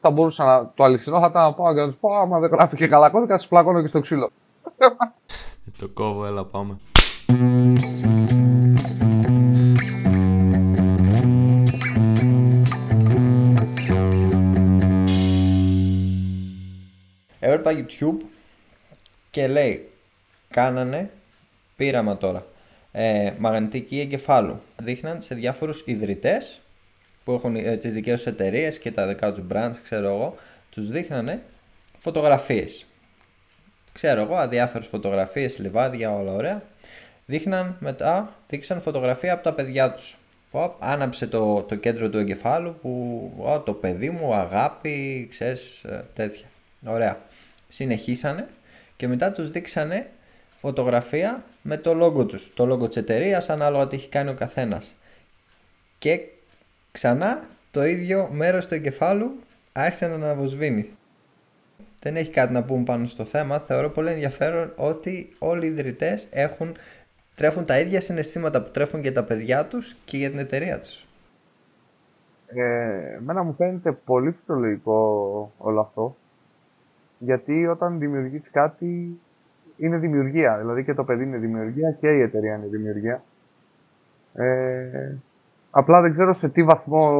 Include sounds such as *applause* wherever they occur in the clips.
θα μπορούσα να, το αληθινό θα ήταν να πάω και να του πω: Άμα δεν γράφει και καλά κώδικα, σα πλακώνω και στο ξύλο. το κόβω, έλα πάμε. Έβλεπα YouTube και λέει κάνανε πείραμα τώρα ε, μαγνητική εγκεφάλου. Δείχναν σε διάφορους ιδρυτές που έχουν ε, τις δικές τους εταιρείες και τα δικά τους brands, ξέρω εγώ, τους δείχνανε φωτογραφίες. Ξέρω εγώ, αδιάφορες φωτογραφίες, λιβάδια, όλα ωραία. Δείχναν μετά, δείξαν φωτογραφία από τα παιδιά τους. Οπ, άναψε το, το κέντρο του εγκεφάλου που ο, το παιδί μου, αγάπη, ξέρεις, ε, τέτοια. Ωραία. Συνεχίσανε και μετά τους δείξανε φωτογραφία με το λόγο τους, το λόγο της εταιρείας, ανάλογα τι έχει κάνει ο καθένας. Και ξανά το ίδιο μέρος του εγκεφάλου άρχισε να αναβοσβήνει. Δεν έχει κάτι να πούμε πάνω στο θέμα. Θεωρώ πολύ ενδιαφέρον ότι όλοι οι ιδρυτές έχουν, τρέφουν τα ίδια συναισθήματα που τρέφουν για τα παιδιά τους και για την εταιρεία τους. Ε, εμένα μου φαίνεται πολύ φυσιολογικό όλο αυτό. Γιατί όταν δημιουργείς κάτι είναι δημιουργία. Δηλαδή και το παιδί είναι δημιουργία και η εταιρεία είναι δημιουργία. Ε, απλά δεν ξέρω σε τι βαθμό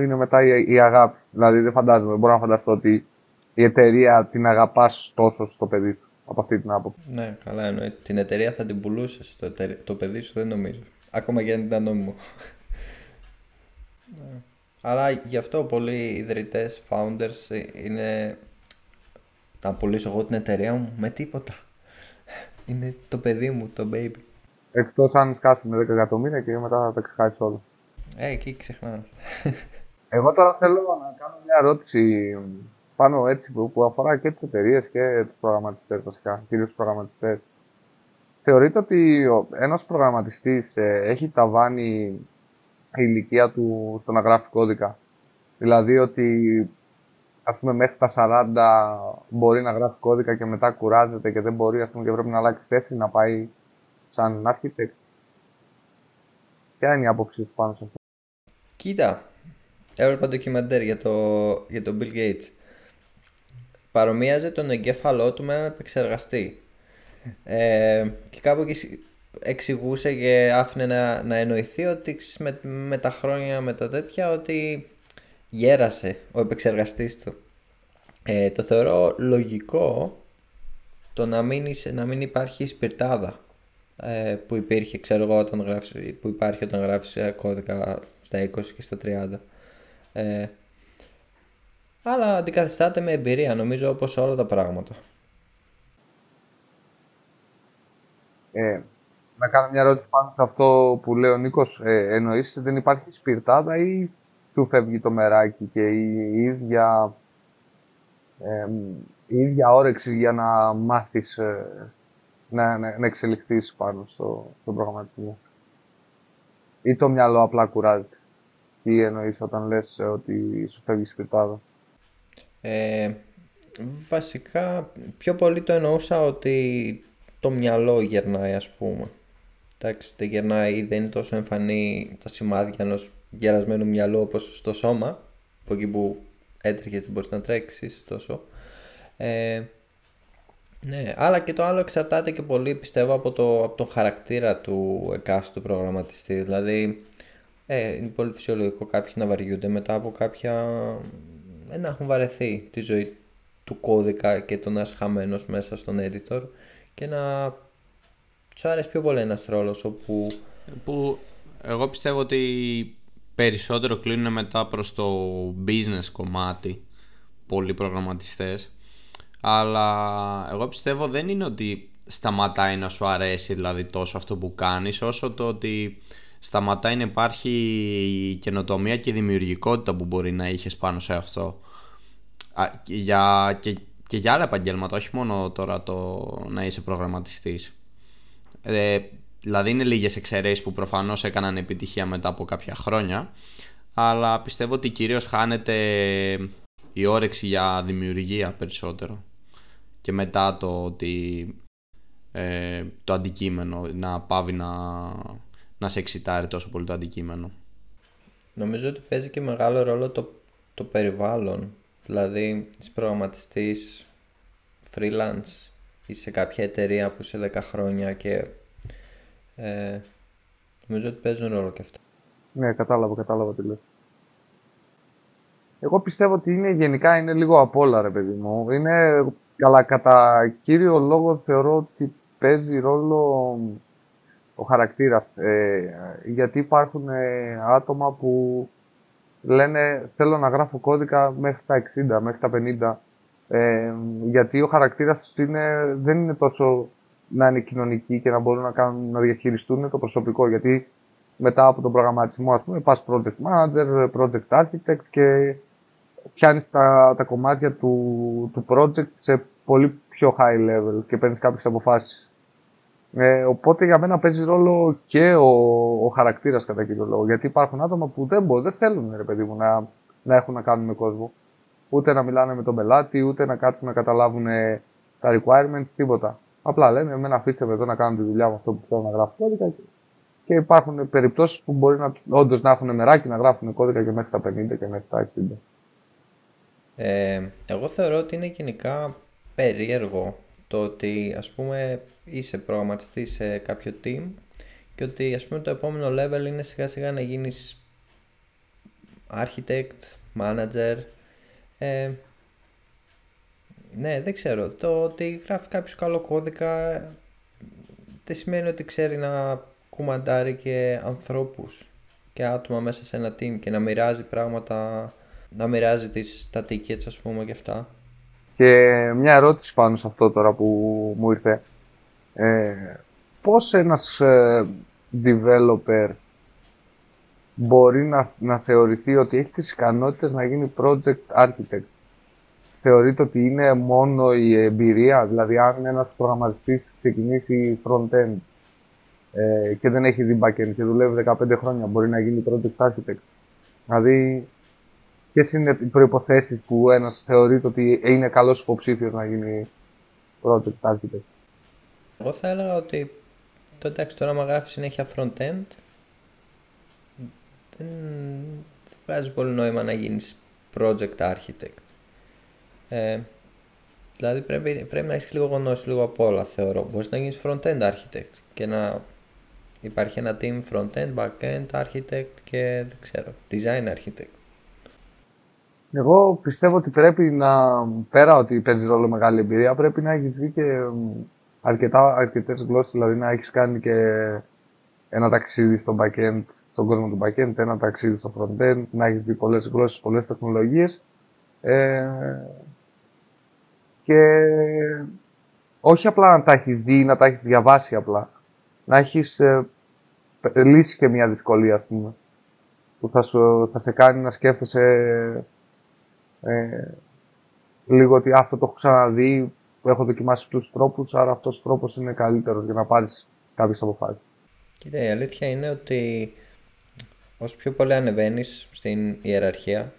είναι μετά η, η αγάπη. Δηλαδή δεν φαντάζομαι, μπορώ να φανταστώ ότι η εταιρεία την αγαπάς τόσο στο παιδί του. Από αυτή την άποψη. Ναι, καλά εννοείται. Την εταιρεία θα την πουλούσες. Το, το παιδί σου δεν νομίζω. Ακόμα και αν ήταν νόμιμο. ναι. Αλλά γι' αυτό πολλοί ιδρυτές, founders είναι. Να πουλήσω εγώ την εταιρεία μου με τίποτα. Είναι το παιδί μου, το baby. Εκτός αν σκάσει με 10 εκατομμύρια και μετά θα τα ξεχάσεις όλα. Ε, εκεί ξεχνάς. Εγώ τώρα θέλω να κάνω μια ερώτηση πάνω έτσι που, αφορά και τις εταιρείες και τους προγραμματιστές βασικά, κυρίως τους προγραμματιστές. Θεωρείτε ότι ένας προγραμματιστής ε, έχει ταβάνει η ηλικία του στο να γράφει κώδικα. Δηλαδή ότι ας πούμε μέχρι τα 40 μπορεί να γράφει κώδικα και μετά κουράζεται και δεν μπορεί ας πούμε, και πρέπει να αλλάξει θέση να πάει σαν architect; Ποια είναι η άποψή σου πάνω σε αυτό; Κοίτα, έβλεπα ντοκιμαντέρ για το, για το Bill Gates. Παρομοίαζε τον εγκέφαλό του με έναν επεξεργαστή. Ε, και κάπου εκεί εξηγούσε και άφηνε να, να εννοηθεί ότι με, με τα χρόνια, με τα τέτοια, ότι γέρασε ο επεξεργαστής του. Ε, το θεωρώ λογικό το να μην, να μην υπάρχει σπιρτάδα ε, που υπήρχε, ξέρω εγώ, όταν γράφεις, που υπάρχει όταν γράφεις ε, κώδικα στα 20 και στα 30. Ε, αλλά αντικαθιστάται με εμπειρία, νομίζω, όπως όλα τα πράγματα. Ε, να κάνω μια ερώτηση πάνω σε αυτό που λέει ο Νίκος. Ε, εννοείς δεν υπάρχει σπιρτάδα ή σου φεύγει το μεράκι και η, ίδια, ε, η ίδια όρεξη για να μάθεις ε, να, να, να εξελιχθείς πάνω στο, στο προγραμματισμό. Ή το μυαλό απλά κουράζεται. Τι εννοείς όταν λες ότι σου φεύγει σπιρτάδα. Ε, βασικά, πιο πολύ το εννοούσα ότι το μυαλό γερνάει ας πούμε. Εντάξει, δεν γερνάει ή δεν είναι τόσο εμφανή τα σημάδια ενός γερασμένου μυαλού όπως στο σώμα, από εκεί που έτρεχες δεν μπορείς να τρέξεις τόσο. Ε, ναι, αλλά και το άλλο εξαρτάται και πολύ πιστεύω από, το, από τον χαρακτήρα του εκάστοτε προγραμματιστή. Δηλαδή, ε, είναι πολύ φυσιολογικό κάποιοι να βαριούνται μετά από κάποια. Ε, να έχουν βαρεθεί τη ζωή του κώδικα και το να είσαι χαμένος μέσα στον editor και να τους άρεσε πιο πολύ ένας ρόλος όπου. Που εγώ πιστεύω ότι περισσότερο κλείνουν μετά προς το business κομμάτι πολλοί προγραμματιστές αλλά εγώ πιστεύω δεν είναι ότι σταματάει να σου αρέσει δηλαδή τόσο αυτό που κάνεις όσο το ότι σταματάει να υπάρχει η καινοτομία και η δημιουργικότητα που μπορεί να είχες πάνω σε αυτό. Και για, και, και για άλλα επαγγέλματα όχι μόνο τώρα το να είσαι προγραμματιστής. Ε, Δηλαδή είναι λίγες εξαιρέσεις που προφανώς έκαναν επιτυχία μετά από κάποια χρόνια αλλά πιστεύω ότι κυρίως χάνεται η όρεξη για δημιουργία περισσότερο και μετά το ότι ε, το αντικείμενο να πάβει να, να σε εξητάρει τόσο πολύ το αντικείμενο. Νομίζω ότι παίζει και μεγάλο ρόλο το, το περιβάλλον Δηλαδή, είσαι προγραμματιστής freelance ή σε κάποια εταιρεία που σε 10 χρόνια και ε, νομίζω ότι παίζουν ρόλο και αυτά. Ναι, κατάλαβα, κατάλαβα τι λες. Εγώ πιστεύω ότι είναι, γενικά είναι λίγο απ' όλα, ρε παιδί μου. Είναι, αλλά κατά κύριο λόγο θεωρώ ότι παίζει ρόλο ο χαρακτήρας. Ε, γιατί υπάρχουν ε, άτομα που λένε θέλω να γράφω κώδικα μέχρι τα 60, μέχρι τα 50. Ε, γιατί ο χαρακτήρας τους είναι, δεν είναι τόσο να είναι κοινωνικοί και να μπορούν να, κάνουν, να διαχειριστούν το προσωπικό. Γιατί μετά από τον προγραμματισμό, ας πούμε, πας project manager, project architect και πιάνεις τα, τα κομμάτια του, του project σε πολύ πιο high level και παίρνεις κάποιες αποφάσεις. Ε, οπότε για μένα παίζει ρόλο και ο, ο χαρακτήρας κατά κύριο λόγο. Γιατί υπάρχουν άτομα που δεν μπορούν, δεν θέλουν ρε παιδί μου να, να έχουν να κάνουν με κόσμο. Ούτε να μιλάνε με τον πελάτη, ούτε να κάτσουν να καταλάβουν ε, τα requirements, τίποτα. Απλά λένε, εμένα αφήστε με εδώ να κάνω τη δουλειά με αυτό που ξέρω να γράφω κώδικα. Και, και υπάρχουν περιπτώσεις που μπορεί να, όντως να έχουν μεράκι να γράφουν κώδικα και μέχρι τα 50 και μέχρι τα 60. Ε, εγώ θεωρώ ότι είναι γενικά περίεργο το ότι ας πούμε είσαι προγραμματιστή σε κάποιο team και ότι ας πούμε το επόμενο level είναι σιγά σιγά να γίνεις architect, manager. Ε, ναι δεν ξέρω. Το ότι γράφει κάποιος καλό κώδικα δεν σημαίνει ότι ξέρει να κουμαντάρει και ανθρώπους και άτομα μέσα σε ένα team και να μοιράζει πράγματα να μοιράζει τις, τα tickets ας πούμε και αυτά και μια ερώτηση πάνω σε αυτό τώρα που μου ήρθε. Ε, πώς ένας ε, developer μπορεί να, να θεωρηθεί ότι έχει τις ικανότητες να γίνει project architect; Θεωρείται ότι είναι μόνο η εμπειρία, δηλαδή αν ένας προγραμματιστής ξεκινήσει front-end ε, και δεν έχει δει back-end και δουλεύει 15 χρόνια, μπορεί να γίνει project architect; Δηλαδή Ποιες είναι οι προποθέσει που ένας θεωρεί ότι είναι καλός υποψήφιος να γίνει project architect; Εγώ θα έλεγα ότι το εντάξει τώρα άμα γράφεις συνέχεια front-end δεν βγάζει πολύ νόημα να γίνεις project architect. Ε, δηλαδή πρέπει, πρέπει να έχεις λίγο γνώση λίγο από όλα θεωρώ. Μπορείς να γίνεις front-end architect και να υπάρχει ένα team front-end, back-end architect και δεν ξέρω, design architect. Εγώ πιστεύω ότι πρέπει να, πέρα ότι παίζει ρόλο μεγάλη εμπειρία, πρέπει να έχεις δει και αρκετά, αρκετές γλώσσες, δηλαδή να έχεις κάνει και ένα ταξίδι στο backend, στον κόσμο του backend, ένα ταξίδι στο frontend, να έχεις δει πολλές γλώσσες, πολλές τεχνολογίες. Ε, και όχι απλά να τα έχεις δει ή να τα έχεις διαβάσει απλά. Να έχεις ε, λύσει και μια δυσκολία, ας πούμε. Που θα, σου, θα σε κάνει να σκέφτεσαι ε, λίγο ότι αυτό το έχω ξαναδεί, έχω δοκιμάσει τους τρόπους, άρα αυτός ο τρόπος είναι καλύτερος για να πάρεις κάποιες αποφάσεις. Κοίτα, η αλήθεια είναι ότι όσο πιο πολύ ανεβαίνεις στην ιεραρχία,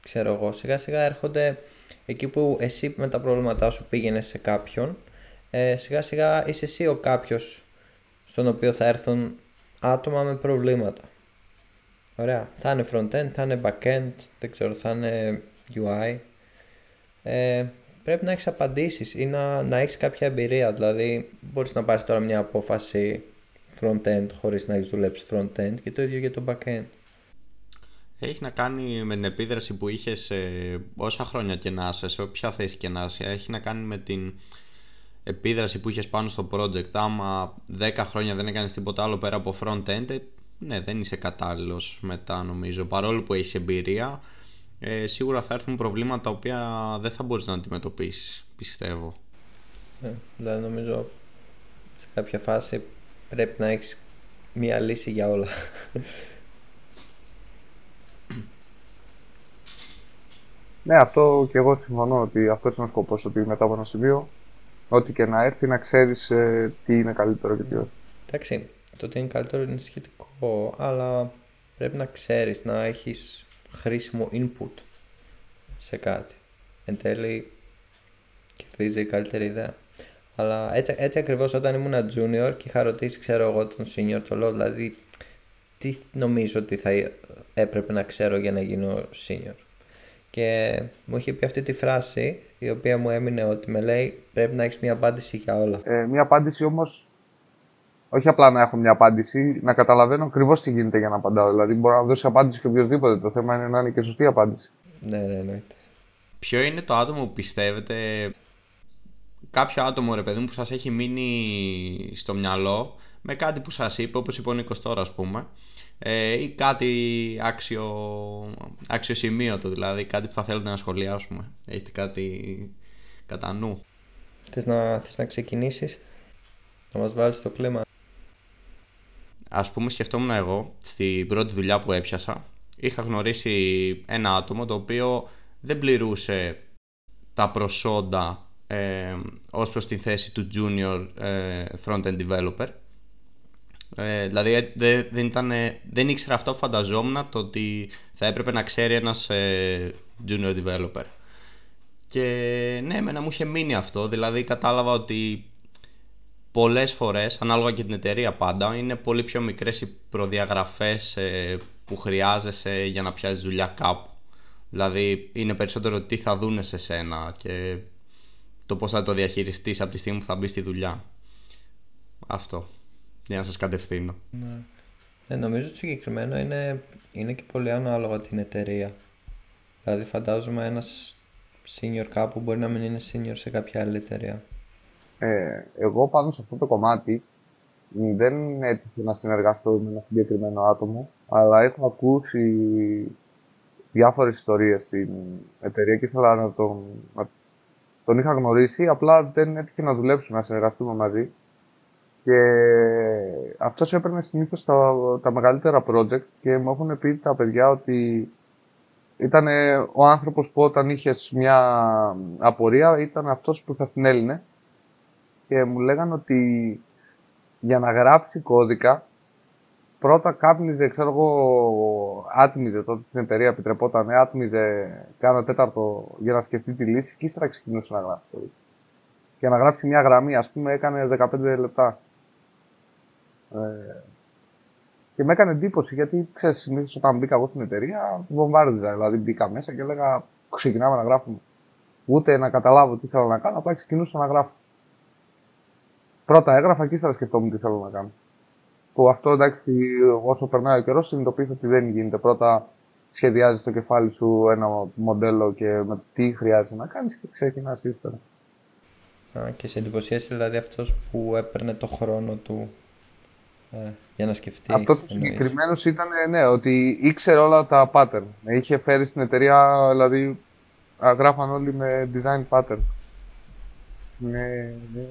ξέρω εγώ, σιγά σιγά έρχονται εκεί που εσύ με τα προβλήματά σου πήγαινες σε κάποιον, ε, σιγά σιγά είσαι εσύ ο κάποιος στον οποίο θα έρθουν άτομα με προβλήματα. Ωραία. Θα είναι front-end, θα είναι back-end, δεν ξέρω, θα είναι UI, ε, πρέπει να έχεις απαντήσεις ή να, να έχεις κάποια εμπειρία. Δηλαδή, μπορείς να πάρεις τώρα μια απόφαση front-end χωρίς να έχεις δουλέψει front-end και το ίδιο για το back-end. Έχει να κάνει με την επίδραση που είχες ε, όσα χρόνια και να είσαι, σε όποια θέση και να είσαι. Έχει να κάνει με την επίδραση που είχες πάνω στο project. Άμα 10 χρόνια δεν έκανες τίποτα άλλο πέρα από front-end, ε, ναι, δεν είσαι κατάλληλος μετά νομίζω. Παρόλο που έχεις εμπειρία, ε, σίγουρα θα έρθουν προβλήματα τα οποία δεν θα μπορείς να αντιμετωπίσεις, πιστεύω. Ε, δηλαδή νομίζω σε κάποια φάση πρέπει να έχεις μία λύση για όλα. Ναι, αυτό και εγώ συμφωνώ ότι αυτό είναι ο σκοπός. Ότι μετά από ένα σημείο, ό,τι και να έρθει, να ξέρεις ε, τι είναι καλύτερο και τι όχι. Εντάξει, το τι είναι καλύτερο είναι σχετικό, αλλά πρέπει να ξέρεις να έχεις χρήσιμο input σε κάτι. Εν τέλει κερδίζει η καλύτερη ιδέα. Αλλά έτσι, έτσι ακριβώς όταν ήμουν junior και είχα ρωτήσει ξέρω εγώ τον senior το λέω δηλαδή τι νομίζω ότι θα έπρεπε να ξέρω για να γίνω senior. και μου είχε πει αυτή τη φράση η οποία μου έμεινε ότι με λέει πρέπει να έχεις μια απάντηση για όλα. Ε, μια απάντηση όμως όχι απλά να έχω μια απάντηση, να καταλαβαίνω ακριβώς τι γίνεται για να απαντάω. Δηλαδή, μπορώ να δώσει απάντηση και οποιοδήποτε. Το θέμα είναι να είναι και σωστή απάντηση. Ναι, ναι, ναι. Ποιο είναι το άτομο που πιστεύετε, κάποιο άτομο ρε παιδί μου που σας έχει μείνει στο μυαλό με κάτι που σας είπε, όπως είπε ο Νίκος τώρα ας πούμε, ε, ή κάτι άξιο, αξιοσημείωτο δηλαδή, κάτι που θα θέλετε να σχολιάσουμε. Έχετε κάτι κατά νου; Θες να, θες να ξεκινήσεις, να μας βάλεις το κλίμα; Ας πούμε σκεφτόμουν εγώ, στην πρώτη δουλειά που έπιασα, είχα γνωρίσει ένα άτομο το οποίο δεν πληρούσε τα προσόντα ε, ως προς την θέση του junior ε, front-end developer. Ε, δηλαδή ε, δεν, δεν, ήταν, δεν ήξερα αυτό, φανταζόμουν το ότι θα έπρεπε να ξέρει ένας ε, junior developer. Και ναι, εμένα μου είχε μείνει αυτό, δηλαδή κατάλαβα ότι πολλές φορές, ανάλογα και την εταιρεία πάντα, είναι πολύ πιο μικρές οι προδιαγραφές που χρειάζεσαι για να πιάσεις δουλειά κάπου. Δηλαδή είναι περισσότερο τι θα δούνε σε σένα και το πώς θα το διαχειριστείς από τη στιγμή που θα μπει στη δουλειά. Αυτό. Για να σας κατευθύνω. Ναι. Ε, νομίζω ότι συγκεκριμένο είναι, είναι και πολύ ανάλογα την εταιρεία. Δηλαδή φαντάζομαι ένας senior κάπου μπορεί να μην είναι senior σε κάποια άλλη εταιρεία. Ε, εγώ πάνω σε αυτό το κομμάτι δεν έτυχε να συνεργαστώ με ένα συγκεκριμένο άτομο, αλλά έχω ακούσει διάφορες ιστορίες στην εταιρεία και ήθελα να τον, να τον είχα γνωρίσει, απλά δεν έτυχε να δουλέψουμε, να συνεργαστούμε μαζί. Και αυτός έπαιρνε συνήθως τα, τα μεγαλύτερα project και μου έχουν πει τα παιδιά ότι ήταν ο άνθρωπος που όταν είχες μια απορία ήταν αυτός που θα στην Έλληνε και μου λέγανε ότι για να γράψει κώδικα πρώτα κάπνιζε, ξέρω εγώ, άτμιζε τότε στην εταιρεία, επιτρεπόταν, άτμιζε κάνα τέταρτο για να σκεφτεί τη λύση και ύστερα ξεκινούσε να γράψει. Για να γράψει μια γραμμή, ας πούμε, έκανε 15 λεπτά. Ε, και με έκανε εντύπωση γιατί ξέρεις, συνήθως όταν μπήκα εγώ στην εταιρεία, βομβάρδιζα. Δηλαδή μπήκα μέσα και έλεγα ξεκινάμε να γράφουμε. Ούτε να καταλάβω τι θέλω να κάνω, απλά ξεκινούσα να γράφω. Πρώτα έγραφα και ύστερα σκεφτόμουν τι θέλω να κάνω. Που αυτό εντάξει, όσο περνάει ο καιρός, συνειδητοποιείς ότι δεν γίνεται. Πρώτα σχεδιάζεις το κεφάλι σου ένα μοντέλο και με τι χρειάζεται να κάνεις και ξεκινάς ύστερα. Α, και σε εντυπωσίασε δηλαδή αυτός που έπαιρνε το χρόνο του ε, για να σκεφτεί. Αυτός ο συγκεκριμένος ήταν ναι, ότι ήξερε όλα τα pattern. Με είχε φέρει στην εταιρεία, δηλαδή γράφαν όλοι με design pattern. Ναι, ναι.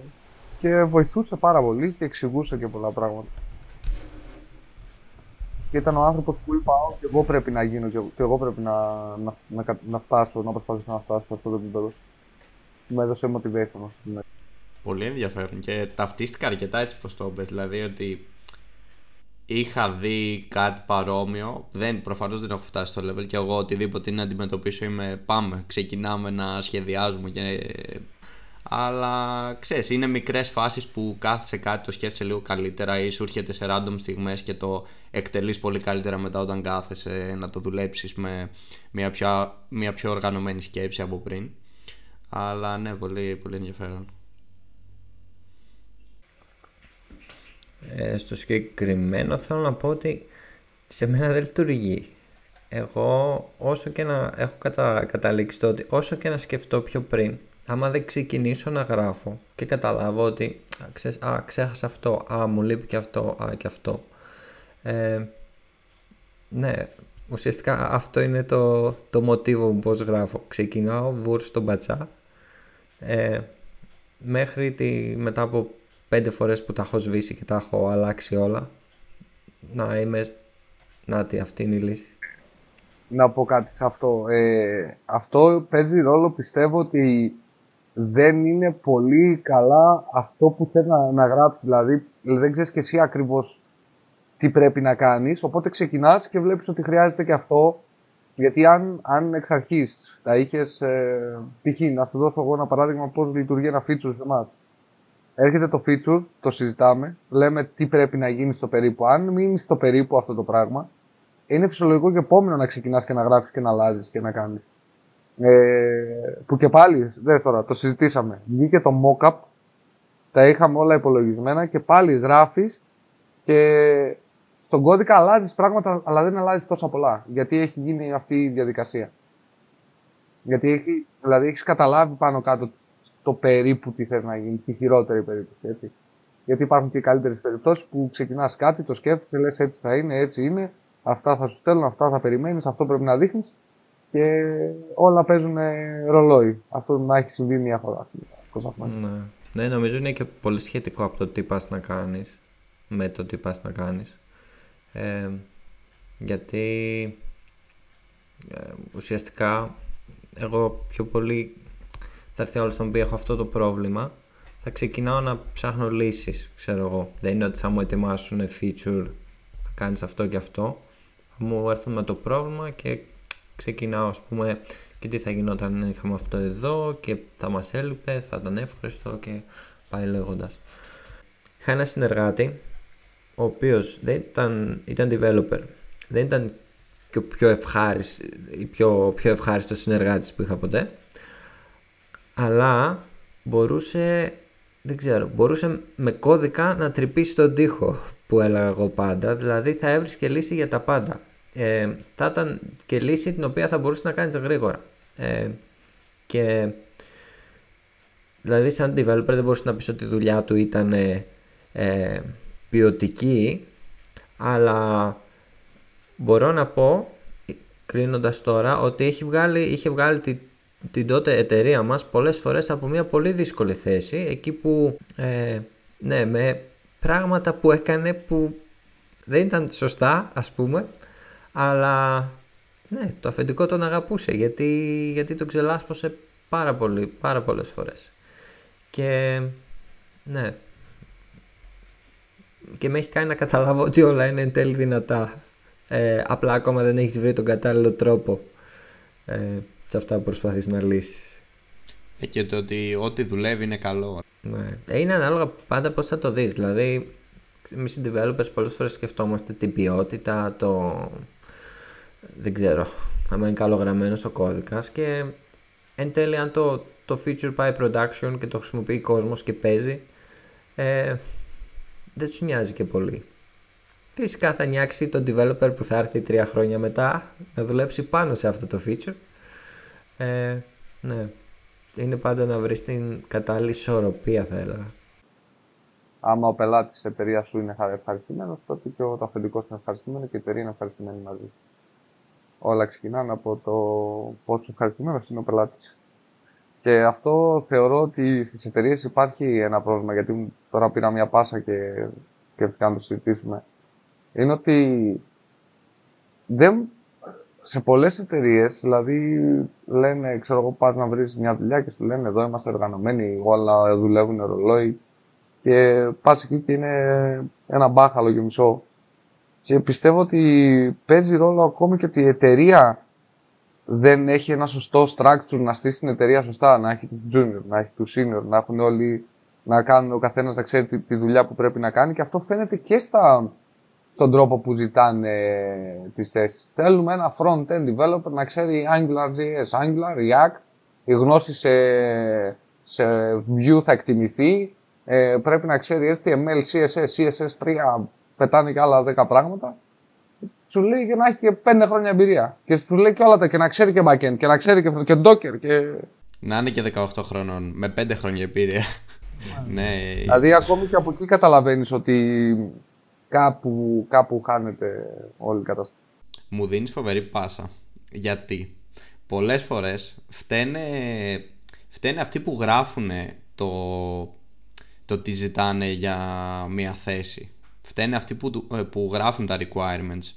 Και βοηθούσε πάρα πολύ και εξηγούσε και πολλά πράγματα. Και ήταν ο άνθρωπος που είπα, ότι εγώ πρέπει να γίνω και εγώ πρέπει να, να, να, να φτάσω, να προσπαθήσω να φτάσω σε αυτό το επίπεδο. Μου έδωσε motivation. Ναι. Πολύ ενδιαφέρον και ταυτίστηκα αρκετά έτσι πως το είπες, δηλαδή ότι είχα δει κάτι παρόμοιο, δεν, προφανώς δεν έχω φτάσει στο level και εγώ οτιδήποτε είναι να αντιμετωπίσω είμαι πάμε, ξεκινάμε να σχεδιάζουμε και αλλά ξέρεις είναι μικρές φάσεις που κάθεσαι κάτι το σκέφτεσαι λίγο καλύτερα ή σου έρχεται σε random στιγμές και το εκτελείς πολύ καλύτερα μετά όταν κάθεσαι να το δουλέψεις με μια πιο, μια πιο οργανωμένη σκέψη από πριν. Αλλά ναι πολύ, πολύ ενδιαφέρον. Ε, στο συγκεκριμένο θέλω να πω ότι σε μένα δεν λειτουργεί. Εγώ όσο και να έχω κατα, καταλήξει το ότι όσο και να σκεφτώ πιο πριν άμα δεν ξεκινήσω να γράφω και καταλάβω ότι α, ξέρεις, α, ξέχασα αυτό, α, μου λείπει και αυτό, α, και αυτό. Ε, ναι, ουσιαστικά αυτό είναι το, το μοτίβο μου πώς γράφω. Ξεκινάω βούρ στον μπατσά ε, μέχρι τη, μετά από πέντε φορές που τα έχω σβήσει και τα έχω αλλάξει όλα να είμαι, να τι, αυτή είναι η λύση. Να πω κάτι σε αυτό. Ε, αυτό παίζει ρόλο πιστεύω ότι δεν είναι πολύ καλά αυτό που θέλει να, να γράψεις. Δηλαδή, δεν ξέρεις και εσύ ακριβώς τι πρέπει να κάνεις. Οπότε ξεκινάς και βλέπεις ότι χρειάζεται και αυτό. Γιατί αν, αν εξ αρχής τα είχες. Ε, π.χ. να σου δώσω εγώ ένα παράδειγμα πώς λειτουργεί ένα feature σε εμά. Έρχεται το feature, το συζητάμε, λέμε τι πρέπει να γίνει στο περίπου. Αν μείνει στο περίπου αυτό το πράγμα, είναι φυσιολογικό και επόμενο να ξεκινάς και να γράφεις και να αλλάζεις και να κάνεις. Ε, που και πάλι, δες τώρα, το συζητήσαμε. Βγήκε το mock-up, τα είχαμε όλα υπολογισμένα και πάλι γράφεις και στον κώδικα αλλάζεις πράγματα, αλλά δεν αλλάζεις τόσα πολλά. Γιατί έχει γίνει αυτή η διαδικασία. Γιατί έχει, δηλαδή έχεις καταλάβει πάνω κάτω το περίπου τι θες να γίνει, στη χειρότερη περίπτωση. Έτσι. Γιατί υπάρχουν και καλύτερες περιπτώσεις που ξεκινάς κάτι, το σκέφτεσαι, λες έτσι θα είναι, έτσι είναι, αυτά θα σου στέλνουν, αυτά θα περιμένεις, αυτό πρέπει να δείχνεις και όλα παίζουν ρολόι. Αυτό να έχει συμβεί μια φορά. Ναι. ναι, νομίζω είναι και πολύ σχετικό από το τι πας να κάνεις με το τι πας να κάνεις. Ε, γιατί ε, ουσιαστικά εγώ πιο πολύ θα έρθει όλος να μου πει έχω αυτό το πρόβλημα θα ξεκινάω να ψάχνω λύσεις ξέρω εγώ δεν είναι ότι θα μου ετοιμάσουν feature θα κάνεις αυτό και αυτό θα μου έρθουν με το πρόβλημα και ξεκινάω ας πούμε και τι θα γινόταν αν είχαμε αυτό εδώ και θα μας έλειπε, θα ήταν εύχριστο και πάει λέγοντας. Είχα ένα συνεργάτη ο οποίος δεν ήταν, ήταν developer. Δεν ήταν και ο πιο ευχάριστο, πιο, πιο ευχάριστος συνεργάτης που είχα ποτέ. Αλλά μπορούσε δεν ξέρω, μπορούσε με κώδικα να τρυπήσει τον τοίχο που έλεγα εγώ πάντα. Δηλαδή θα έβρισκε λύση για τα πάντα ε, θα ήταν και λύση την οποία θα μπορούσε να κάνεις γρήγορα. Ε, και δηλαδή σαν developer δεν μπορούσες να πεις ότι η δουλειά του ήταν ε, ε ποιοτική αλλά μπορώ να πω κρίνοντας τώρα ότι έχει βγάλει, είχε βγάλει τη, την τότε εταιρεία μας πολλές φορές από μια πολύ δύσκολη θέση εκεί που ε, ναι με πράγματα που έκανε που δεν ήταν σωστά ας πούμε αλλά ναι το αφεντικό τον αγαπούσε γιατί, γιατί τον ξελάσπωσε πάρα πολύ πάρα πολλές φορές και ναι και με έχει κάνει να καταλάβω ότι όλα είναι εν τέλει δυνατά ε, απλά ακόμα δεν έχεις βρει τον κατάλληλο τρόπο ε, σε αυτά που προσπαθείς να λύσεις. Ε, και το ότι ό,τι δουλεύει είναι καλό. Ναι. Ε, είναι ανάλογα πάντα πώς θα το δεις. Δηλαδή, εμείς οι developers πολλές φορές σκεφτόμαστε την ποιότητα, το... δεν ξέρω, αν είναι καλογραμμένος ο κώδικας και εν τέλει αν το, το feature πάει production και το χρησιμοποιεί κόσμος και παίζει, ε, δεν του νοιάζει και πολύ. Φυσικά θα νιάξει τον developer που θα έρθει τρία χρόνια μετά να δουλέψει πάνω σε αυτό το feature. Ε, ναι, είναι πάντα να βρεις την κατάλληλη ισορροπία θα έλεγα. Άμα ο πελάτης της εταιρείας σου είναι ευχαριστημένος, τότε και ο αφεντικό είναι ευχαριστημένο και η εταιρεία είναι ευχαριστημένη μαζί. Όλα ξεκινάνε από το πόσο ευχαριστημένος είναι ο πελάτης. Και αυτό θεωρώ ότι στις εταιρείες υπάρχει ένα πρόβλημα. Γιατί τώρα πήρα μια πάσα και, και να το συζητήσουμε είναι ότι δεν, σε πολλές εταιρείες, δηλαδή λένε, ξέρω εγώ, πας να βρεις μια δουλειά και σου λένε εδώ είμαστε οργανωμένοι, όλα δουλεύουν ρολόι. Και πας εκεί και είναι ένα μπάχαλο και μισό. Και πιστεύω ότι παίζει ρόλο ακόμη και ότι η εταιρεία δεν έχει ένα σωστό structure να στήσει την εταιρεία σωστά. Να έχει τους junior, να έχει τους senior, να έχουν όλοι να κάνουν ο καθένας να ξέρει τη, τη δουλειά που πρέπει να κάνει. Και αυτό φαίνεται και στα στον τρόπο που ζητάνε τις θέσεις. Θέλουμε ένα front-end developer να ξέρει AngularJS, Angular, React, η γνώση σε, σε Vue θα εκτιμηθεί, ε, πρέπει να ξέρει HTML, CSS, CSS3, πετάνε και άλλα 10 πράγματα. Σου λέει και να έχει και 5 χρόνια εμπειρία. Και σου λέει και όλα τα και να ξέρει και backend και να ξέρει και, και Docker. Και... Να είναι και 18 χρόνων με 5 χρόνια εμπειρία. ναι. Δηλαδή ακόμη και από εκεί καταλαβαίνεις ότι κάπου, κάπου χάνεται όλη η κατάσταση. Μου δίνεις φοβερή πάσα. Γιατί; Πολλές φορές φταίνε, φταίνε αυτοί που γράφουν το, το τι ζητάνε για μια θέση. Φταίνε αυτοί που, ε, που γράφουν τα requirements.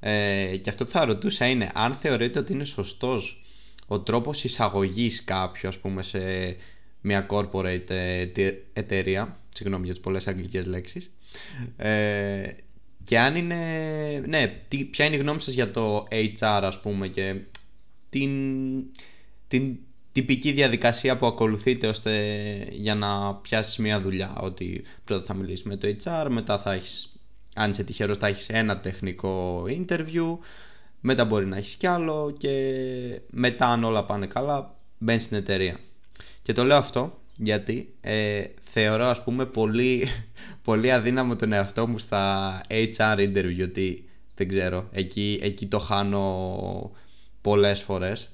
Ε, και αυτό που θα ρωτούσα είναι αν θεωρείτε ότι είναι σωστός ο τρόπος εισαγωγής κάποιου ας πούμε σε μια corporate ε, εταιρεία συγγνώμη για τις πολλές αγγλικές λέξεις ε, και αν είναι. Ναι, τι, ποια είναι η γνώμη σας για το HR, ας πούμε, και την, την τυπική διαδικασία που ακολουθείτε ώστε για να πιάσεις μια δουλειά. Ότι πρώτα θα μιλήσεις με το HR, μετά θα έχεις, αν είσαι τυχερός, θα έχεις ένα τεχνικό interview, μετά μπορεί να έχεις κι άλλο και μετά αν όλα πάνε καλά μπαίνεις στην εταιρεία. Και το λέω αυτό γιατί ε, θεωρώ ας πούμε πολύ, *laughs* πολύ αδύναμο τον εαυτό μου στα HR interview ότι δεν ξέρω, εκεί, εκεί το χάνω πολλές φορές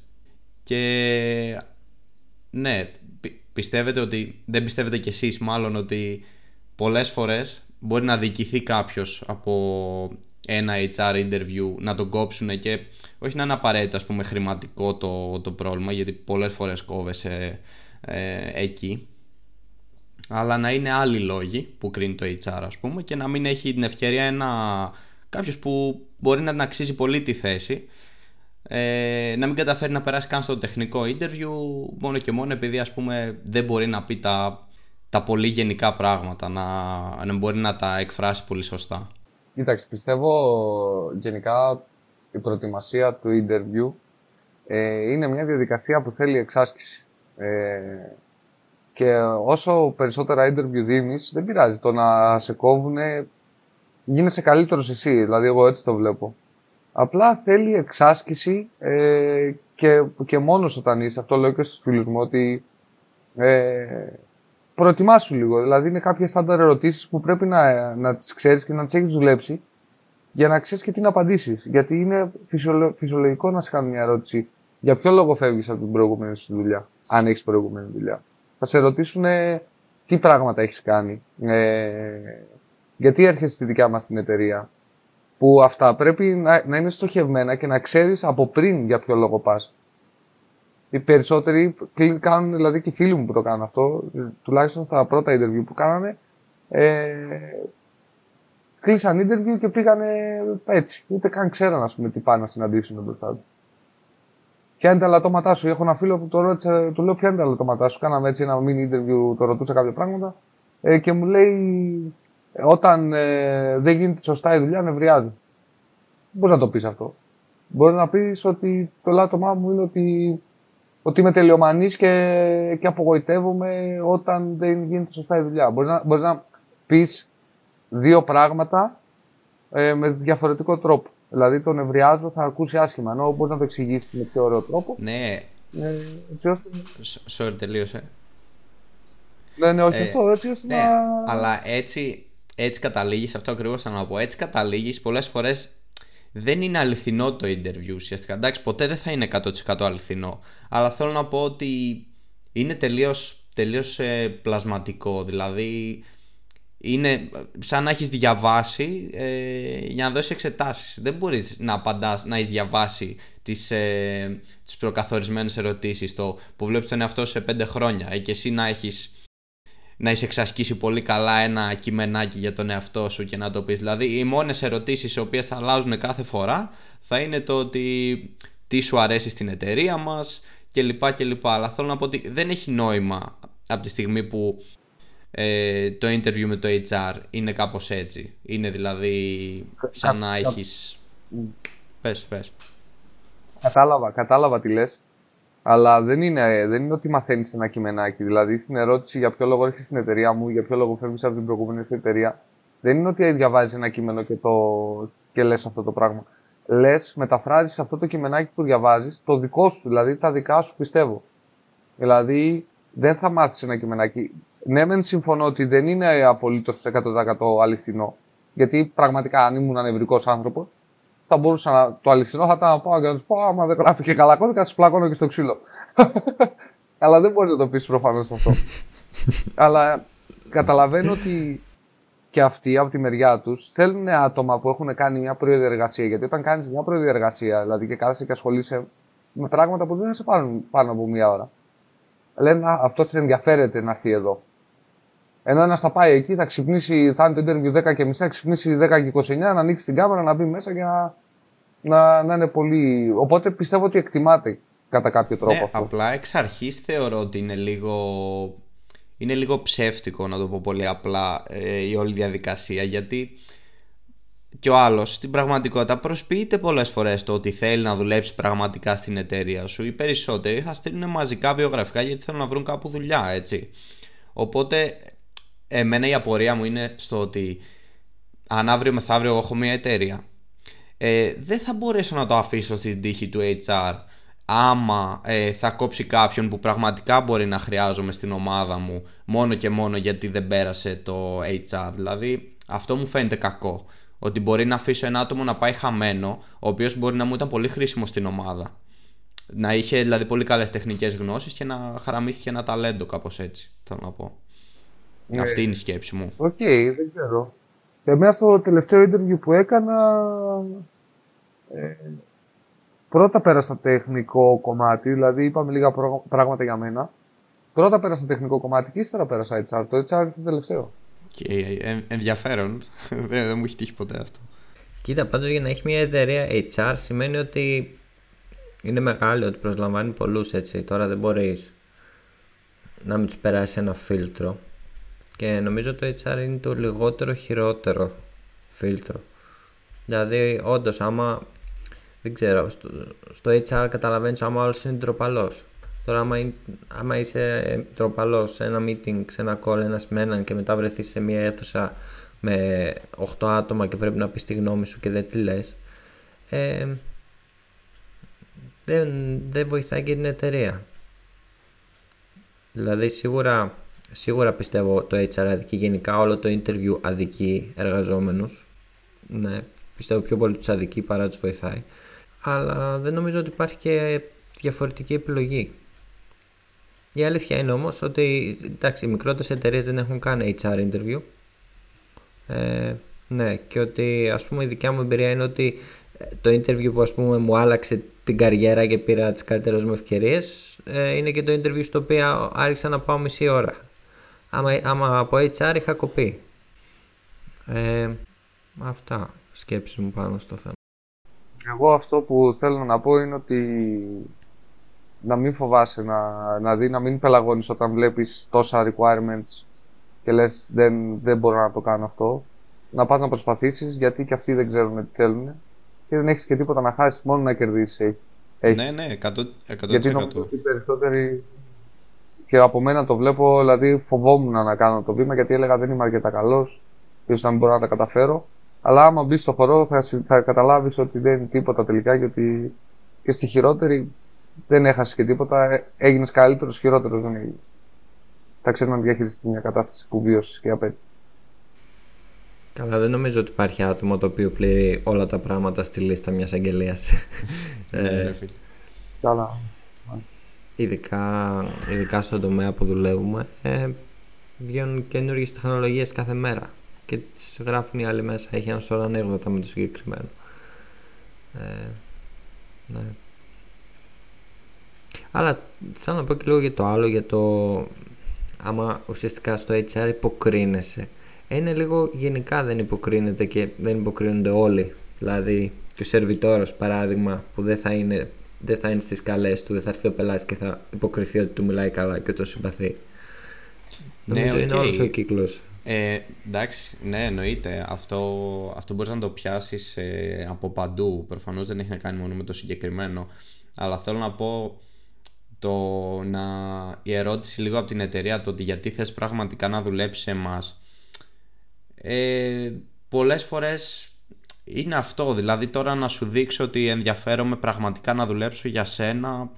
και ναι, πιστεύετε ότι, δεν πιστεύετε κι εσείς μάλλον ότι πολλές φορές μπορεί να διοικηθεί κάποιος από ένα HR interview να τον κόψουν και όχι να είναι απαραίτητα ας πούμε χρηματικό το, το πρόβλημα γιατί πολλές φορές κόβεσαι ε, εκεί. Αλλά να είναι άλλοι λόγοι που κρίνει το HR ας πούμε και να μην έχει την ευκαιρία ένα κάποιος που μπορεί να την αξίζει πολύ τη θέση ε, να μην καταφέρει να περάσει καν στο τεχνικό interview μόνο και μόνο επειδή ας πούμε δεν μπορεί να πει τα, τα πολύ γενικά πράγματα να, να μπορεί να τα εκφράσει πολύ σωστά. Κοίταξε, πιστεύω γενικά η προετοιμασία του interview ε, είναι μια διαδικασία που θέλει εξάσκηση. Ε, και όσο περισσότερα interview δίνεις, δεν πειράζει. Το να σε κόβουνε, γίνεσαι καλύτερος εσύ. Δηλαδή, εγώ έτσι το βλέπω. Απλά θέλει εξάσκηση ε, και, και μόνος όταν είσαι. Αυτό λέω και στους φίλους μου, ότι ε, προετοιμάσου λίγο. Δηλαδή, είναι κάποιες στάνταρ ερωτήσεις που πρέπει να, να τις ξέρεις και να τις έχεις δουλέψει για να ξέρεις και τι να απαντήσεις. Γιατί είναι φυσιολογικό να σε κάνουν μια ερώτηση για ποιο λόγο φεύγεις από την προηγούμενη σου δουλειά, αν έχεις προηγούμενη δουλειά. Θα σε ρωτήσουν τι πράγματα έχεις κάνει, ε, γιατί έρχεσαι στη δικιά μας την εταιρεία, που αυτά πρέπει να, να είναι στοχευμένα και να ξέρεις από πριν για ποιο λόγο πας. Οι περισσότεροι κάνουν, δηλαδή και οι φίλοι μου που το κάνουν αυτό, τουλάχιστον στα πρώτα interview που κάνανε, ε, κλείσαν interview και πήγανε έτσι. Ούτε καν ξέραν, ας πούμε, τι πάνε να συναντήσουν μπροστά τους. Ποια είναι τα λατώματά σου; Έχω ένα φίλο που το ρώτησε, του λέω ποια είναι τα λατώματά σου; Κάναμε έτσι ένα mini interview, το ρωτούσα κάποια πράγματα ε, και μου λέει όταν ε, δεν γίνεται σωστά η δουλειά, νευριάζει. Μπορείς να το πεις αυτό. Μπορείς να πεις ότι το λάτωμά μου είναι ότι, ότι είμαι τελειομανής και, και απογοητεύομαι όταν δεν γίνεται σωστά η δουλειά. Μπορείς να, μπορείς να πεις δύο πράγματα ε, με διαφορετικό τρόπο. Δηλαδή τον νευριάζω θα ακούσει άσχημα, ενώ μπορείς να το εξηγήσεις με πιο ωραίο τρόπο. Ναι. Ε, έτσι ώστε... Sorry, τελείωσε. Ναι, ναι, όχι ε, αυτό, έτσι ώστε ναι, να... Αλλά έτσι, έτσι καταλήγεις, αυτό ακριβώς θα να πω, έτσι καταλήγεις πολλές φορές δεν είναι αληθινό το interview ουσιαστικά. Εντάξει, ποτέ δεν θα είναι 100% αληθινό. Αλλά θέλω να πω ότι είναι τελείως, τελείως ε, πλασματικό. Δηλαδή, είναι σαν να έχεις διαβάσει ε, για να δώσεις εξετάσεις. Δεν μπορείς να απαντάς, να έχεις διαβάσει τις, ε, τις προκαθορισμένες ερωτήσεις το, που βλέπεις τον εαυτό σου σε πέντε χρόνια ε, και εσύ να έχεις να είσαι εξασκήσει πολύ καλά ένα κειμενάκι για τον εαυτό σου και να το πεις. Δηλαδή οι μόνες ερωτήσεις οι οποίες θα αλλάζουν κάθε φορά θα είναι το ότι τι σου αρέσει στην εταιρεία μας κλπ. κλπ. Αλλά θέλω να πω ότι δεν έχει νόημα από τη στιγμή που ε, το interview με το HR είναι κάπως έτσι. Είναι δηλαδή σαν να έχεις... Πες, πες. Κατάλαβα, κατάλαβα τι λες. Αλλά δεν είναι, δεν είναι ότι μαθαίνεις ένα κειμενάκι. Δηλαδή, στην ερώτηση για ποιο λόγο έρχεσαι στην εταιρεία μου, για ποιο λόγο φεύγεις από την προηγούμενη σου εταιρεία, δεν είναι ότι διαβάζεις ένα κείμενο και, το... και λες αυτό το πράγμα. Λες, μεταφράζεις αυτό το κειμενάκι που διαβάζεις το δικό σου, δηλαδή τα δικά σου πιστεύω. Δηλαδή, δεν θα μάθεις ένα κειμενάκι. Ναι, μεν συμφωνώ ότι δεν είναι απολύτως 100% αληθινό. Γιατί πραγματικά, αν ήμουν ανευρικό άνθρωπος, θα μπορούσα να το αληθινό θα ήταν να πάω και να τους πω: Άμα δεν γράφει και καλά κώδικα, σα πλακώνω και στο ξύλο. *laughs* Αλλά δεν μπορεί να το πεις προφανώς αυτό. Αλλά καταλαβαίνω ότι και αυτοί από τη μεριά τους θέλουν άτομα που έχουν κάνει μια προδιεργασία. Γιατί όταν κάνεις μια προδιεργασία, δηλαδή και κάθεσαι και ασχολείσαι με πράγματα που δεν σε πάρουν πάνω από μία ώρα, λένε αυτός ενδιαφέρεται να έρθει εδώ. Ενώ ένας θα πάει εκεί, θα ξυπνήσει, θα είναι το interview 10 και μισά, θα ξυπνήσει 10 και 29, να ανοίξει την κάμερα, να μπει μέσα και να, να, να είναι πολύ. Οπότε πιστεύω ότι εκτιμάται κατά κάποιο τρόπο ναι, αυτό. Απλά εξ αρχής θεωρώ ότι είναι λίγο. Είναι λίγο ψεύτικο να το πω πολύ απλά ε, η όλη διαδικασία γιατί και ο άλλος στην πραγματικότητα προσποιείται πολλές φορές το ότι θέλει να δουλέψει πραγματικά στην εταιρεία σου. Οι περισσότεροι θα στείλουν μαζικά βιογραφικά γιατί θέλουν να βρουν κάπου δουλειά, έτσι. Οπότε εμένα η απορία μου είναι στο ότι αν αύριο μεθαύριο έχω μια εταιρεία ε, δεν θα μπορέσω να το αφήσω στην τύχη του HR άμα ε, θα κόψει κάποιον που πραγματικά μπορεί να χρειάζομαι στην ομάδα μου μόνο και μόνο γιατί δεν πέρασε το HR. Δηλαδή αυτό μου φαίνεται κακό. Ότι μπορεί να αφήσω ένα άτομο να πάει χαμένο, ο οποίος μπορεί να μου ήταν πολύ χρήσιμο στην ομάδα. Να είχε δηλαδή πολύ καλές τεχνικές γνώσεις και να χαραμίστηκε ένα ταλέντο κάπως έτσι, θέλω να πω. Ναι. Αυτή είναι η σκέψη μου. Ok, okay, δεν ξέρω. Εμένα στο τελευταίο interview που έκανα, ε, πρώτα πέρασα τεχνικό κομμάτι, δηλαδή είπαμε λίγα πράγματα για μένα. Πρώτα πέρασα τεχνικό κομμάτι και ύστερα πέρασα HR. Το HR ήταν το τελευταίο. Και ε, ενδιαφέρον. *laughs* δεν, δεν μου έχει τύχει ποτέ αυτό. Κοίτα, πάντως για να έχει μια εταιρεία HR σημαίνει ότι είναι μεγάλο, ότι προσλαμβάνει πολλούς έτσι. Τώρα δεν μπορείς να μην τους περάσεις ένα φίλτρο. Και νομίζω το HR είναι το λιγότερο χειρότερο φίλτρο. Δηλαδή, όντως, άμα. Δεν ξέρω, στο, στο HR καταλαβαίνεις άμα άλλος είναι τροπαλό. Τώρα, άμα, άμα είσαι τροπαλό σε ένα meeting, σε ένα call, ένας με έναν και μετά βρεθείς σε μια αίθουσα με 8 άτομα και πρέπει να πεις τη γνώμη σου και δεν τη λες. Ε, δεν, δεν βοηθάει και την εταιρεία. Δηλαδή σίγουρα Σίγουρα πιστεύω το HR αδικεί γενικά όλο το interview αδικεί εργαζόμενους. Ναι, πιστεύω πιο πολύ τους αδικεί παρά τους βοηθάει. Αλλά δεν νομίζω ότι υπάρχει και διαφορετική επιλογή. Η αλήθεια είναι όμως ότι εντάξει, οι μικρότερες εταιρείες δεν έχουν καν HR interview. Ε, ναι, και ότι ας πούμε η δικιά μου εμπειρία είναι ότι ε, το interview που ας πούμε μου άλλαξε την καριέρα και πήρα τις καλύτερες μου ευκαιρίες ε, είναι και το interview στο οποίο άρχισα να πάω μισή ώρα άμα, άμα από HR είχα κοπεί. Ε, αυτά σκέψη μου πάνω στο θέμα. Εγώ αυτό που θέλω να πω είναι ότι να μην φοβάσαι να, να δει, να μην πελαγώνεις όταν βλέπεις τόσα requirements και λες δεν, δεν μπορώ να το κάνω αυτό. Να πας να προσπαθήσεις γιατί και αυτοί δεν ξέρουν τι θέλουν και δεν έχεις και τίποτα να χάσεις, μόνο να κερδίσεις έχεις. Ναι, ναι, 100%. 100%. Γιατί νομίζω ότι οι περισσότεροι και από μένα το βλέπω, δηλαδή φοβόμουν να κάνω το βήμα γιατί έλεγα δεν είμαι αρκετά καλός, ίσως να μην μπορώ να τα καταφέρω. Αλλά άμα μπεις στο χώρο θα, θα καταλάβεις ότι δεν είναι τίποτα τελικά και ότι και στη χειρότερη δεν έχασες και τίποτα. Ε, Έγινες καλύτερος, χειρότερος δεν έγινε. Θα ξέρεις να διαχειριστείς μια κατάσταση που βίωσες και απέτυχες. Καλά, δεν νομίζω ότι υπάρχει άτομο το οποίο πληρεί όλα τα πράγματα στη λίστα μιας αγγελίας. ε, Καλά ειδικά, ειδικά στον τομέα που δουλεύουμε, ε, βγαίνουν καινούργιες τεχνολογίες κάθε μέρα και τις γράφουν οι άλλοι μέσα. Έχει ένα σωρό ανέκδοτα με το συγκεκριμένο. Ε, ναι. Αλλά θέλω να πω και λίγο για το άλλο, για το άμα ουσιαστικά στο HR υποκρίνεσαι. Είναι λίγο γενικά δεν υποκρίνεται και δεν υποκρίνονται όλοι. Δηλαδή και ο σερβιτόρος παράδειγμα που δεν θα είναι δεν θα είναι στις καλές του, δεν θα έρθει ο πελάτης και θα υποκριθεί ότι του μιλάει καλά και το συμπαθεί. Ναι, Νομίζω okay. είναι όλος ο κύκλος. Ε, εντάξει, ναι, εννοείται. Αυτό, αυτό μπορείς να το πιάσεις ε, από παντού. Προφανώς δεν έχει να κάνει μόνο με το συγκεκριμένο. Αλλά θέλω να πω το να, η ερώτηση λίγο από την εταιρεία το ότι γιατί θες πραγματικά να δουλέψεις σε εμάς ε, πολλές φορές είναι αυτό. Δηλαδή τώρα να σου δείξω ότι ενδιαφέρομαι πραγματικά να δουλέψω για σένα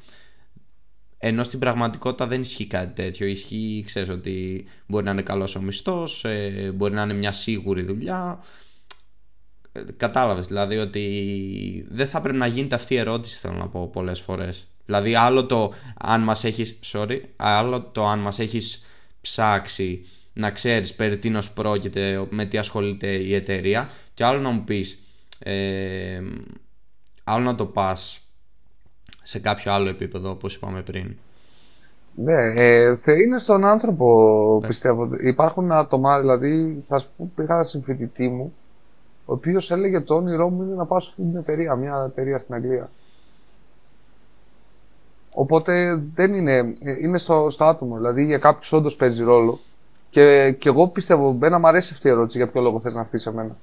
ενώ στην πραγματικότητα δεν ισχύει κάτι τέτοιο. Ισχύει, ξέρεις ότι μπορεί να είναι καλός ο μισθός, ε, μπορεί να είναι μια σίγουρη δουλειά. Ε, κατάλαβες δηλαδή ότι δεν θα πρέπει να γίνεται αυτή η ερώτηση θέλω να πω πολλές φορές. Δηλαδή άλλο το αν μας έχεις, sorry, άλλο το αν μας έχεις ψάξει να ξέρεις περί τίνος πρόκειται, με τι ασχολείται η εταιρεία και άλλο να μου πεις ε, άλλο να το πας σε κάποιο άλλο επίπεδο όπως είπαμε πριν. Ναι, ε, είναι στον άνθρωπο πιστεύω. Υπάρχουν άτομα, δηλαδή θα σου πω πήγα συμφοιτητή μου ο οποίος έλεγε το όνειρό μου είναι να πάω σε αυτή την εταιρεία, μια εταιρεία στην Αγγλία. Οπότε δεν είναι, είναι στο, στο άτομο, δηλαδή για κάποιους όντως παίζει ρόλο. Και, και εγώ πιστεύω, μπαίνα μου αρέσει αυτή η ερώτηση για ποιο λόγο θες να έρθει σε μένα.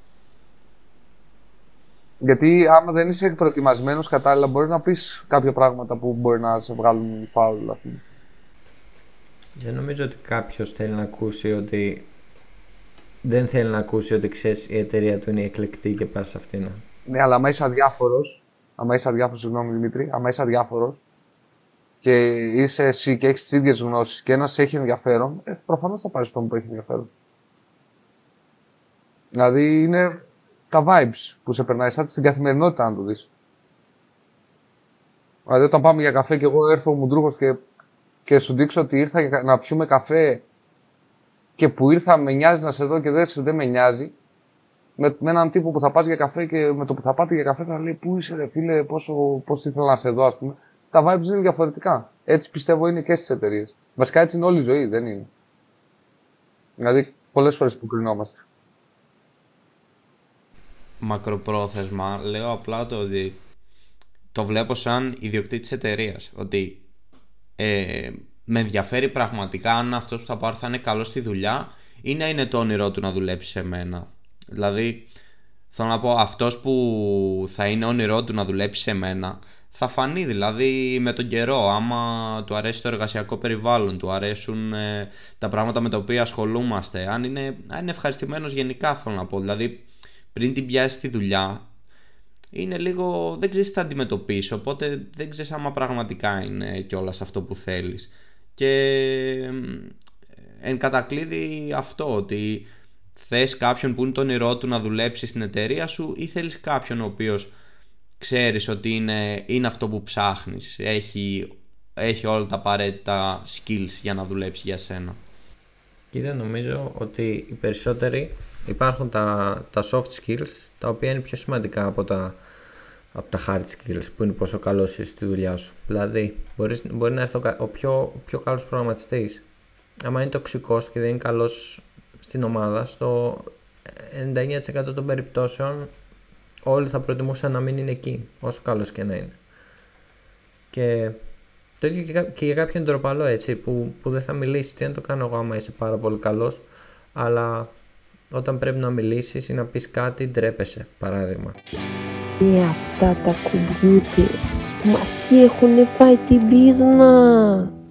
Γιατί άμα δεν είσαι προετοιμασμένος κατάλληλα, μπορείς να πεις κάποια πράγματα που μπορεί να σε βγάλουν φάουλ. Δεν νομίζω ότι κάποιος θέλει να ακούσει ότι. Δεν θέλει να ακούσει ότι ξέρεις η εταιρεία του είναι εκλεκτή και πας σε αυτήν. Ναι, αλλά άμα είσαι αδιάφορο, άμα είσαι αδιάφορος, συγγνώμη Δημήτρη, άμα είσαι αδιάφορος και είσαι εσύ και έχεις τις ίδιες γνώσεις και ένας έχει ενδιαφέρον, ε, προφανώς θα πάρεις τον που έχει ενδιαφέρον. Δηλαδή είναι τα vibes που σε περνάει, σαν στην καθημερινότητα, αν το δεις. Δηλαδή, όταν πάμε για καφέ και εγώ έρθω ο Μουντρούχος και, και σου δείξω ότι ήρθα για να πιούμε καφέ και που ήρθα με νοιάζει να σε δω και δεν, δεν με νοιάζει, με, με έναν τύπο που θα πας για καφέ και με το που θα πάτε για καφέ θα λέει Πού είσαι, ρε φίλε, πόσο, πώς ήθελα να σε δω, ας πούμε. Τα vibes είναι διαφορετικά. Έτσι πιστεύω είναι και στις εταιρείες. Βασικά έτσι είναι όλη η ζωή, δεν είναι. Δηλαδή, πολλές φορές που κρινόμαστε. Μακροπρόθεσμα, λέω απλά το ότι το βλέπω σαν ιδιοκτήτη εταιρείας. Ότι ε, με ενδιαφέρει πραγματικά αν αυτός που θα πάρει θα είναι καλός στη δουλειά ή να είναι το όνειρό του να δουλέψει σε μένα. Δηλαδή, θέλω να πω, αυτός που θα είναι όνειρό του να δουλέψει σε μένα, θα φανεί δηλαδή με τον καιρό, άμα του αρέσει το εργασιακό περιβάλλον, του αρέσουν ε, τα πράγματα με τα οποία ασχολούμαστε, αν είναι, αν είναι ευχαριστημένος γενικά θέλω να πω, δηλαδή πριν την πιάσεις τη δουλειά, είναι λίγο, δεν ξέρεις τι θα αντιμετωπίσεις, οπότε δεν ξέρεις άμα πραγματικά είναι κιόλας αυτό που θέλεις. Και εν κατακλείδη αυτό, ότι θες κάποιον που είναι το όνειρό του να δουλέψει στην εταιρεία σου ή θέλεις κάποιον ο οποίος ξέρεις ότι είναι, είναι αυτό που ψάχνεις, έχει, έχει όλα τα απαραίτητα skills για να δουλέψει για σένα. Κοίτα, νομίζω ότι οι περισσότεροι υπάρχουν τα, τα soft skills τα οποία είναι πιο σημαντικά από τα, από τα hard skills που είναι πόσο καλός είσαι στη δουλειά σου. Δηλαδή, μπορείς, μπορεί να έρθει ο, πιο, πιο καλός προγραμματιστής. Άμα είναι τοξικός και δεν είναι καλός στην ομάδα, στο 99% των περιπτώσεων όλοι θα προτιμούσαν να μην είναι εκεί, όσο καλός και να είναι. Και το ίδιο και για κάποιον τροπαλό έτσι, που, που δεν θα μιλήσει, τι να το κάνω εγώ άμα είσαι πάρα πολύ καλός, αλλά όταν πρέπει να μιλήσεις ή να πεις κάτι, ντρέπεσαι, παράδειγμα. Είναι αυτά τα κουμπιούτερς που μας έχουν φάει την πίσνα.